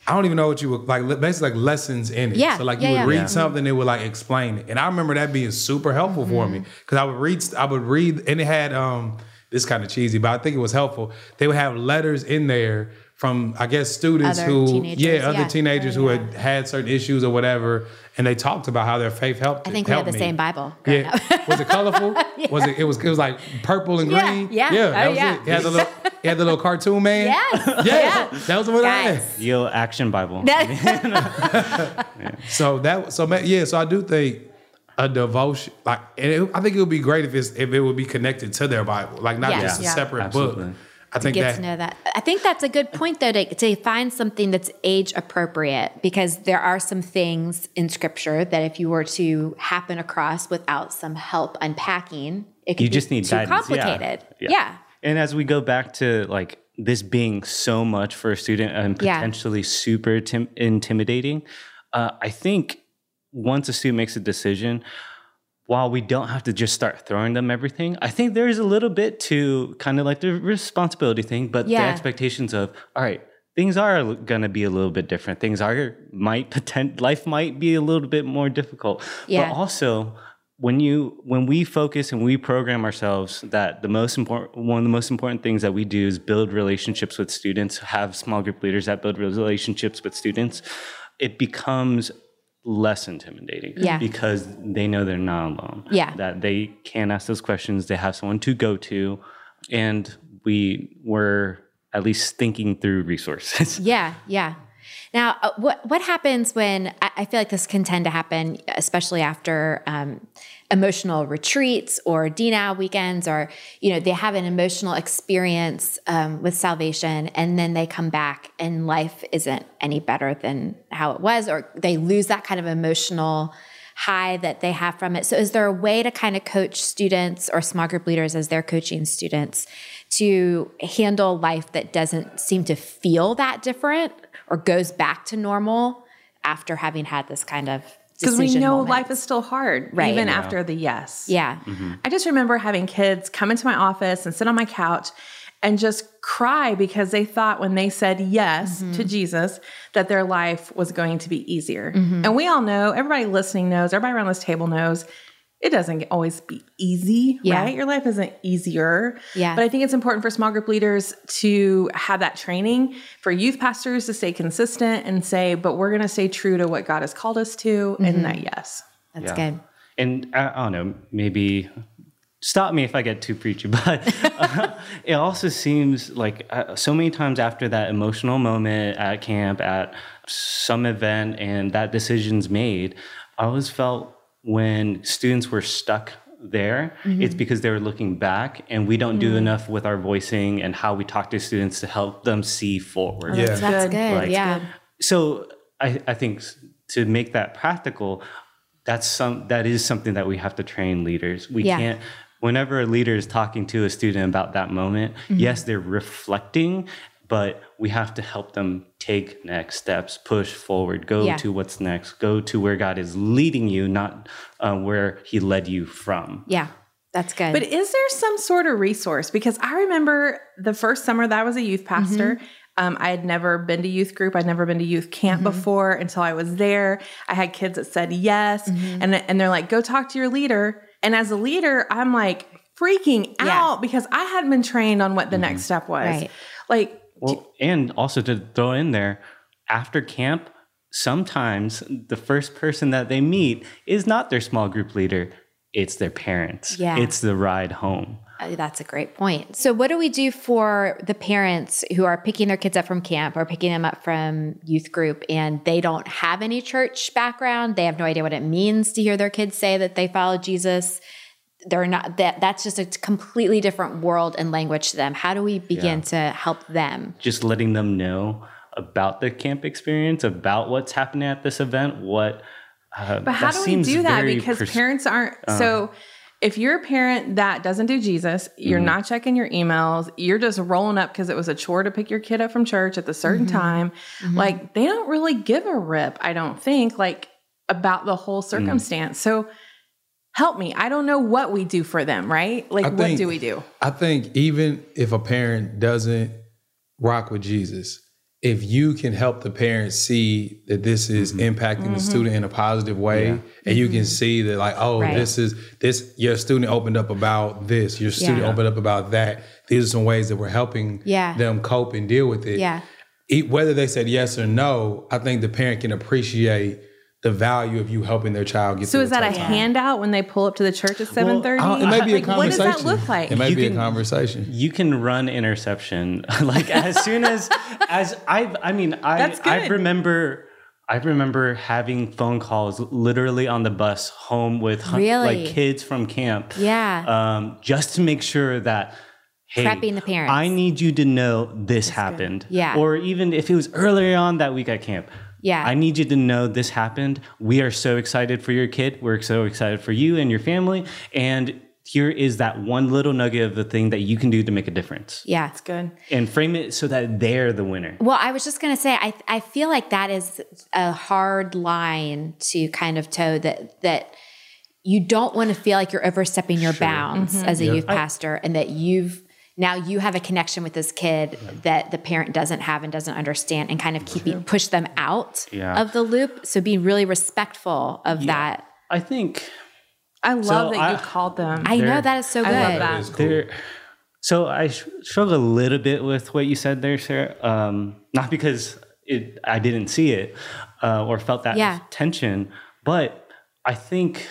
Speaker 5: I don't even know what you would like basically like lessons in it.
Speaker 1: Yeah,
Speaker 5: So like
Speaker 1: yeah,
Speaker 5: you would
Speaker 1: yeah.
Speaker 5: read
Speaker 1: Yeah.
Speaker 5: something, it would like explain it. And I remember that being super helpful for
Speaker 1: Mm-hmm.
Speaker 5: me. Cause I would read I would read and it had um this kind of cheesy, but I think it was helpful. They would have letters in there from I guess students
Speaker 1: Other
Speaker 5: who
Speaker 1: teenagers,
Speaker 5: yeah, other
Speaker 1: yeah.
Speaker 5: teenagers
Speaker 1: Oh,
Speaker 5: who
Speaker 1: yeah.
Speaker 5: had had certain issues or whatever, and they talked about how their faith helped.
Speaker 1: I think we had the
Speaker 5: me.
Speaker 1: same Bible. growing
Speaker 5: Yeah.
Speaker 1: up.
Speaker 5: was it colorful? Was it? It was. It was like purple and green.
Speaker 1: yeah.
Speaker 5: Yeah.
Speaker 1: Oh,
Speaker 5: That was
Speaker 1: yeah.
Speaker 5: it. He had the little. He had the little cartoon man.
Speaker 1: Yes.
Speaker 5: Yeah. That was the one I had.
Speaker 1: Guys.
Speaker 6: Yo, action Bible.
Speaker 5: So that. So yeah. So I do think a devotion, like, and it, I think it would be great if it's if it would be connected to their Bible, like not
Speaker 1: Yes.
Speaker 5: just a
Speaker 1: Yeah.
Speaker 5: separate
Speaker 6: Absolutely.
Speaker 5: book. I think
Speaker 1: get
Speaker 5: that.
Speaker 1: to know that. I think that's a good point, though, to, to find something that's age appropriate because there are some things in scripture that if you were to happen across without some help unpacking, it could
Speaker 6: you
Speaker 1: be
Speaker 6: just need
Speaker 1: too
Speaker 6: guidance. Yeah.
Speaker 1: complicated. Yeah.
Speaker 6: And as we go back to like this being so much for a student and
Speaker 1: Yeah.
Speaker 6: potentially super tim- intimidating, uh, I think once a student makes a decision, while we don't have to just start throwing them everything, I think there is a little bit to kind of like the responsibility thing, but the expectations of, all right, things are going to be a little bit different. Things are might pretend life might be a little bit more difficult.
Speaker 1: Yeah.
Speaker 6: But also when you when we focus and we program ourselves that the most important one of the most important things that we do is build relationships with students, have small group leaders that build relationships with students, it becomes less intimidating
Speaker 1: Yeah.
Speaker 6: because they know they're not alone.
Speaker 1: Yeah.
Speaker 6: That they can ask those questions, they have someone to go to, and we were at least thinking through resources.
Speaker 1: Yeah, yeah. Now, uh, what what happens when I, feel like this can tend to happen, especially after um, emotional retreats or DNOW weekends, or you know they have an emotional experience um, with salvation, and then they come back and life isn't any better than how it was, or they lose that kind of emotional high that they have from it. So, is there a way to kind of coach students or small group leaders as they're coaching students to handle life that doesn't seem to feel that different or goes back to normal after having had this kind of
Speaker 4: because we know
Speaker 1: moment?
Speaker 4: life is still hard,
Speaker 1: Right.
Speaker 4: even
Speaker 1: Yeah.
Speaker 4: after the yes.
Speaker 1: Yeah.
Speaker 4: I just remember having kids come into my office and sit on my couch and just cry because they thought when they said yes
Speaker 1: Mm-hmm.
Speaker 4: to Jesus that their life was going to be easier. And we all know, everybody listening knows, everybody around this table knows, it doesn't always be easy,
Speaker 1: Yeah.
Speaker 4: right? Your life isn't easier.
Speaker 1: Yeah.
Speaker 4: But I think it's important for small group leaders to have that training, for youth pastors to stay consistent and say, but we're going to stay true to what God has called us to
Speaker 1: Mm-hmm.
Speaker 4: and that yes.
Speaker 1: That's
Speaker 6: Yeah.
Speaker 1: good.
Speaker 6: and I, I don't know, maybe stop me if I get too preachy, but uh, it also seems like uh, so many times after that emotional moment at camp, at some event, and that decision's made, I always felt when students were stuck there, mm-hmm. it's because they were looking back, and we don't do mm-hmm. enough with our voicing and how we talk to students to help them see forward.
Speaker 5: Yeah.
Speaker 1: That's, that's
Speaker 4: good.
Speaker 1: good.
Speaker 6: Like-
Speaker 1: yeah.
Speaker 6: So I, I think to make that practical, that's some that is something that we have to train leaders. We
Speaker 1: Yeah.
Speaker 6: can't whenever a leader is talking to a student about that moment, mm-hmm. yes, they're reflecting, but we have to help them take next steps, push forward, go
Speaker 1: Yeah.
Speaker 6: to what's next, go to where God is leading you, not uh, where He led you from.
Speaker 1: Yeah. That's good.
Speaker 4: But is there some sort of resource? Because I remember the first summer that I was a youth pastor.
Speaker 1: Mm-hmm.
Speaker 4: Um, I had never been to youth group. I'd never been to youth camp
Speaker 1: Mm-hmm.
Speaker 4: before until I was there. I had kids that said yes,
Speaker 1: Mm-hmm.
Speaker 4: and and they're like, "Go talk to your leader." And as a leader, I'm like freaking
Speaker 1: Yeah. Mm-hmm.
Speaker 4: out because I hadn't been trained on what the next step was.
Speaker 1: Right.
Speaker 4: Like,
Speaker 6: Well, and also to throw in there, after camp, sometimes the first person that they meet is not their small group leader, it's their parents.
Speaker 1: Yeah.
Speaker 6: It's the ride home.
Speaker 1: Uh, That's a great point. So, what do we do for the parents who are picking their kids up from camp or picking them up from youth group and they don't have any church background? They have no idea what it means to hear their kids say that they follow Jesus. They're not that that's just a completely different world and language to them. How do we begin to help them?
Speaker 6: Just letting them know about the camp experience, about what's happening at this event, what. Uh,
Speaker 4: But how do we do that? Because
Speaker 6: pers-
Speaker 4: parents aren't. Uh-huh. so if you're a parent that doesn't do Jesus, you're mm-hmm. not checking your emails, you're just rolling up because it was a chore to pick your kid up from church at the certain mm-hmm. time. Mm-hmm. Like they don't really give a rip, I don't think, like about the whole mm. circumstance. So help me. I don't know what we do for them, right? Like
Speaker 5: I
Speaker 4: what do we do?
Speaker 5: I think even if a parent doesn't rock with Jesus, if you can help the parent see that this is mm-hmm. impacting the mm-hmm. student in a positive way, and you can mm-hmm. see that like, oh,
Speaker 1: Right.
Speaker 5: this is this your student opened up about this, your student
Speaker 1: Yeah.
Speaker 5: opened up about that. These are some ways that we're helping
Speaker 1: Yeah.
Speaker 5: them cope and deal with it.
Speaker 1: Yeah.
Speaker 5: Whether they said yes or no, I think the parent can appreciate the value of you helping their child get
Speaker 4: So is that a
Speaker 5: time.
Speaker 4: handout when they pull up to the church at seven thirty?
Speaker 5: I don't- it may be a
Speaker 4: like, what does
Speaker 5: conversation.
Speaker 4: that look like?
Speaker 5: It may
Speaker 6: You
Speaker 5: be
Speaker 6: can-
Speaker 5: a conversation.
Speaker 6: you can run interception like as soon as as I I mean I
Speaker 4: That's
Speaker 6: I remember I remember having phone calls literally on the bus home with hun-
Speaker 1: Really?
Speaker 6: like kids from camp.
Speaker 1: Yeah.
Speaker 6: Um, just to make sure that hey,
Speaker 1: Prepping the parents.
Speaker 6: I need you to know this happened.
Speaker 1: Yeah.
Speaker 6: Or even if it was earlier on that week at camp.
Speaker 1: Yeah.
Speaker 6: I need you to know this happened. We are so excited for your kid. We're so excited for you and your family. And here is that one little nugget of the thing that you can do to make a difference
Speaker 1: yeah.
Speaker 4: It's good.
Speaker 6: and frame it so that they're the winner.
Speaker 1: Well, I was just going to say, I, I feel like that is a hard line to kind of toe that, that you don't want to feel like you're overstepping your bounds mm-hmm. as a youth pastor and that you've now you have a connection with this kid that the parent doesn't have and doesn't understand and kind of keeping push them out
Speaker 6: Yeah.
Speaker 1: of the loop. So being really respectful of that.
Speaker 6: I think
Speaker 4: I love
Speaker 6: So
Speaker 4: that
Speaker 6: I-
Speaker 4: you called them.
Speaker 1: I know that is so good.
Speaker 4: I love
Speaker 5: That
Speaker 4: that.
Speaker 5: is cool.
Speaker 6: So I sh- struggle a little bit with what you said there, Sarah. Um, not because it, I didn't see it uh, or felt that
Speaker 1: Yeah.
Speaker 6: tension, but I think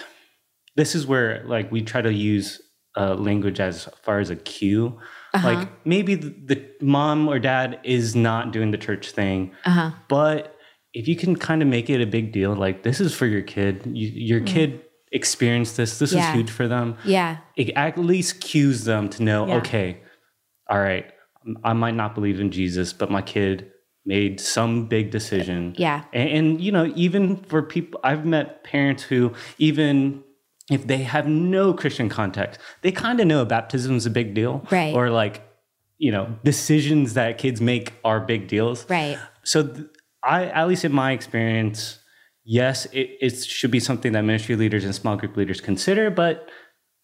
Speaker 6: this is where like we try to use uh, language as far as a cue.
Speaker 1: Uh-huh.
Speaker 6: Like maybe the, the mom or dad is not doing the church thing,
Speaker 1: Uh-huh.
Speaker 6: but if you can kind of make it a big deal, like this is for your kid. You, your kid experienced this. This
Speaker 1: Mm. Yeah.
Speaker 6: is huge for them
Speaker 1: Yeah.
Speaker 6: it at least cues them to know
Speaker 4: Yeah.
Speaker 6: okay all right i might not believe in jesus but my kid made some big decision
Speaker 1: Yeah.
Speaker 6: and, and you know even for people i've met parents who even if they have no christian context they kind of know baptism is a big deal
Speaker 1: Right.
Speaker 6: or like you know decisions that kids make are big deals
Speaker 1: Right.
Speaker 6: so th- I, at least in my experience, yes, it, it should be something that ministry leaders and small group leaders consider, but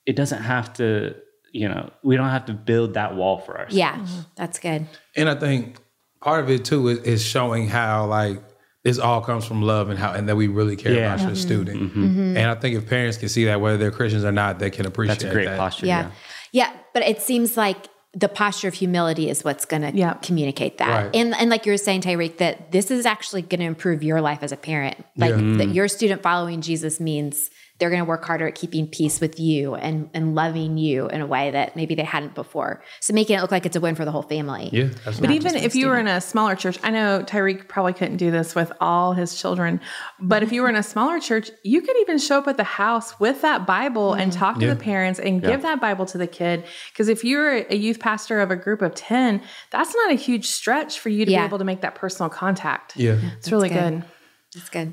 Speaker 6: it doesn't have to, you know, we don't have to build that wall for ourselves.
Speaker 1: Yeah. Mm-hmm. That's good.
Speaker 5: And I think part of it too is, is showing how like this all comes from love and how and that we really care
Speaker 6: Yeah.
Speaker 5: about your mm-hmm. student.
Speaker 1: Mm-hmm. mm-hmm.
Speaker 5: And I think if parents can see that, whether they're Christians or not, they can appreciate
Speaker 6: That's a great
Speaker 5: that.
Speaker 6: posture.
Speaker 1: Yeah. yeah. But it seems like the posture of humility is what's going to
Speaker 4: Yeah.
Speaker 1: communicate that.
Speaker 5: Right.
Speaker 1: And and like you were saying, Tyreek, that this is actually going to improve your life as a parent. Like
Speaker 5: Yeah.
Speaker 1: that mm. your student following Jesus means they're going to work harder at keeping peace with you and and loving you in a way that maybe they hadn't before. So making it look like it's a win for the whole family.
Speaker 5: Yeah,
Speaker 4: But even if you were in a smaller church, I know Tyreek probably couldn't do this with all his children, but if you were in a smaller church, you could even show up at the house with that Bible and mm. talk to
Speaker 5: Yeah.
Speaker 4: the parents and give that Bible to the kid. Because if you're a youth pastor of a group of 10, that's not a huge stretch for you to
Speaker 1: Yeah.
Speaker 4: be able to make that personal contact.
Speaker 5: yeah.
Speaker 4: It's really
Speaker 1: good.
Speaker 4: good.
Speaker 1: That's good.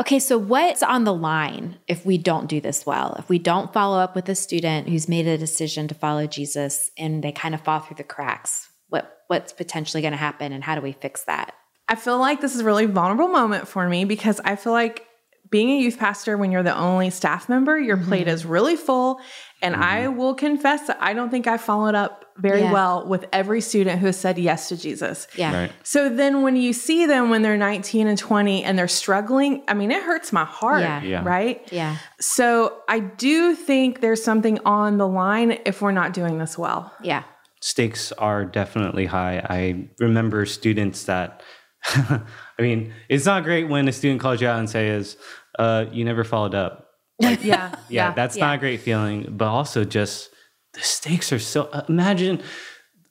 Speaker 1: Okay, so what's on the line if we don't do this well? If we don't follow up with a student who's made a decision to follow Jesus and they kind of fall through the cracks, what what's potentially going to happen and how do we fix that?
Speaker 4: I feel like this is a really vulnerable moment for me because I feel like being a youth pastor when you're the only staff member, your plate mm-hmm. is really full. And I will confess that I don't think I followed up very
Speaker 1: Yeah.
Speaker 4: well with every student who has said yes to Jesus.
Speaker 1: Yeah.
Speaker 6: Right.
Speaker 4: So then when you see them when they're 19 and 20 and they're struggling, I mean, it hurts my heart,
Speaker 1: Yeah.
Speaker 6: Yeah.
Speaker 4: right?
Speaker 1: Yeah.
Speaker 4: So I do think there's something on the line if we're not doing this well.
Speaker 1: Yeah.
Speaker 6: Stakes are definitely high. I remember students that, I mean, it's not great when a student calls you out and says, uh, you never followed up.
Speaker 4: Yeah.
Speaker 6: yeah, that's not a great feeling. But also, just the stakes are so. Uh, imagine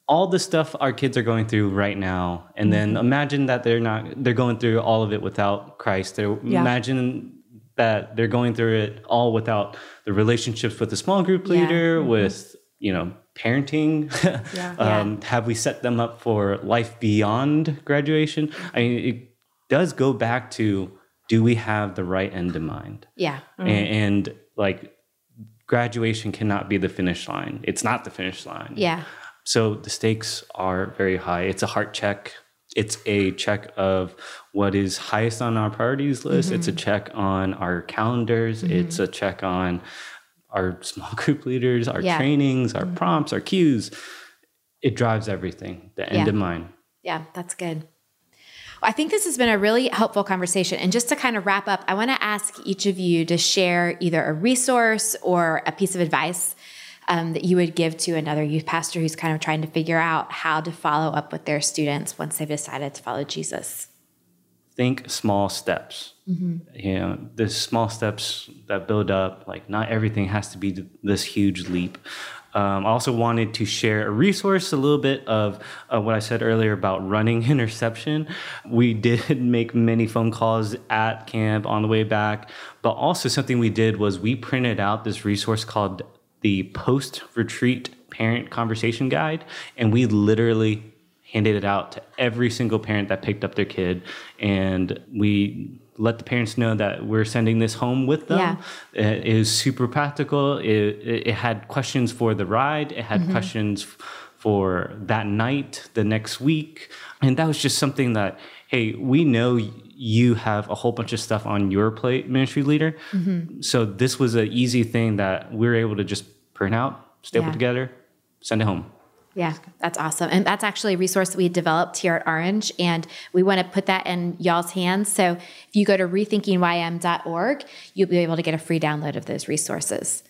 Speaker 6: all the stuff our kids are going through right now, and then imagine that they're not. They're going through all of it without Christ. They're,
Speaker 4: Yeah.
Speaker 6: Imagine that they're going through it all without the relationships with the small group
Speaker 1: Yeah.
Speaker 6: leader, with you know parenting.
Speaker 4: Yeah.
Speaker 6: um, Have we set them up for life beyond graduation? I mean, it does go back to do we have the right end in mind?
Speaker 1: Yeah.
Speaker 6: A- and, like graduation cannot be the finish line it's not the finish line
Speaker 1: Yeah.
Speaker 6: so the stakes are very high it's a heart check it's a check of what is highest on our priorities list it's a mm-hmm. check on our calendars mm-hmm. it's a check on our small group leaders our
Speaker 1: Yeah.
Speaker 6: trainings our mm-hmm. prompts our cues it drives everything the end
Speaker 1: Yeah.
Speaker 6: in mind
Speaker 1: Yeah, that's good. I think this has been a really helpful conversation. And just to kind of wrap up, I want to ask each of you to share either a resource or a piece of advice um, that you would give to another youth pastor who's kind of trying to figure out how to follow up with their students once they've decided to follow Jesus.
Speaker 6: think small steps. You know, the small steps that build up. Like, not everything has to be this huge leap. Um, I also wanted to share a resource, a little bit of uh, what I said earlier about running interception. We did make many phone calls at camp on the way back, but also something we did was we printed out this resource called the Post Retreat Parent Conversation Guide, and we literally handed it out to every single parent that picked up their kid and we let the parents know that we're sending this home with them.
Speaker 1: Yeah.
Speaker 6: it is super practical. It, it, had questions for the ride. It had mm-hmm. questions for that night the next week. And that was just something that hey we know you have a whole bunch of stuff on your plate ministry leader. Mm-hmm. So this was an easy thing that we were able to just print out staple
Speaker 1: Yeah.
Speaker 6: together send it home
Speaker 1: Yeah, that's awesome. And that's actually a resource that we developed here at Orange, and we want to put that in y'all's hands. So if you go to rethinkingym.org, you'll be able to get a free download of those resources.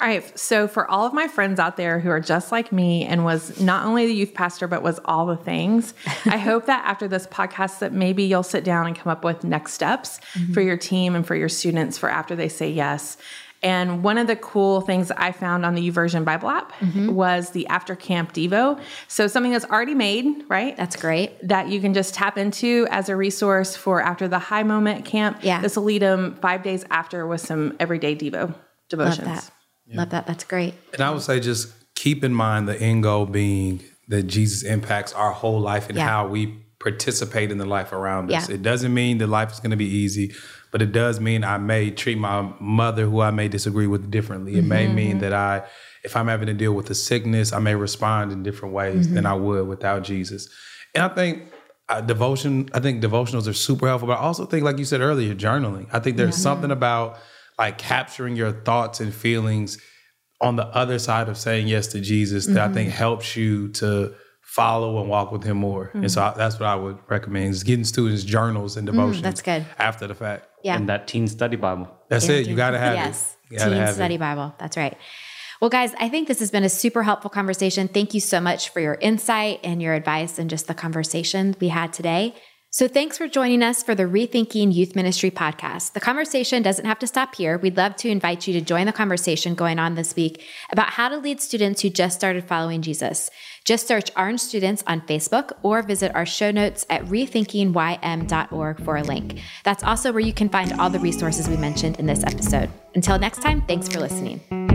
Speaker 4: All right. So for all of my friends out there who are just like me and was not only the youth pastor but was all the things, I hope that after this podcast that maybe you'll sit down and come up with next steps mm-hmm. for your team and for your students for after they say yes. And one of the cool things I found on the YouVersion Bible app mm-hmm. was the after camp Devo. So something that's already made, right?
Speaker 1: That's great.
Speaker 4: That you can just tap into as a resource for after the high moment camp.
Speaker 1: Yeah.
Speaker 4: This will lead them five days after with some everyday Devo devotions.
Speaker 1: Love that. Yeah. Love that. That's great.
Speaker 5: And I would say just keep in mind the end goal being that Jesus impacts our whole life and yeah. how we participate in the life around us. Yeah. It doesn't mean that life is going to be easy, but it does mean I may treat my mother, who I may disagree with, differently. It mm-hmm. may mean that I, if I'm having to deal with a sickness, I may respond in different ways mm-hmm. than I would without Jesus. And I think uh, devotion, I think devotionals are super helpful, but I also think, like you said earlier, journaling. I think there's something about like capturing your thoughts and feelings on the other side of saying yes to Jesus that mm-hmm. I think helps you to follow and walk with him more. Mm-hmm. And so I, that's what I would recommend is getting students journals and devotions. Mm,
Speaker 1: that's good.
Speaker 5: After the fact.
Speaker 1: Yeah.
Speaker 6: And that teen study Bible.
Speaker 5: That's it. You got to have yes.
Speaker 1: it. Yes. Teen study it. Bible. That's right. Well, guys, I think this has been a super helpful conversation. Thank you so much for your insight and your advice and just the conversation we had today. So, thanks for joining us for the Rethinking Youth Ministry podcast. The conversation doesn't have to stop here. We'd love to invite you to join the conversation going on this week about how to lead students who just started following Jesus. Just search Orange Students on Facebook or visit our show notes at rethinkingym.org for a link. That's also where you can find all the resources we mentioned in this episode. Until next time, thanks for listening.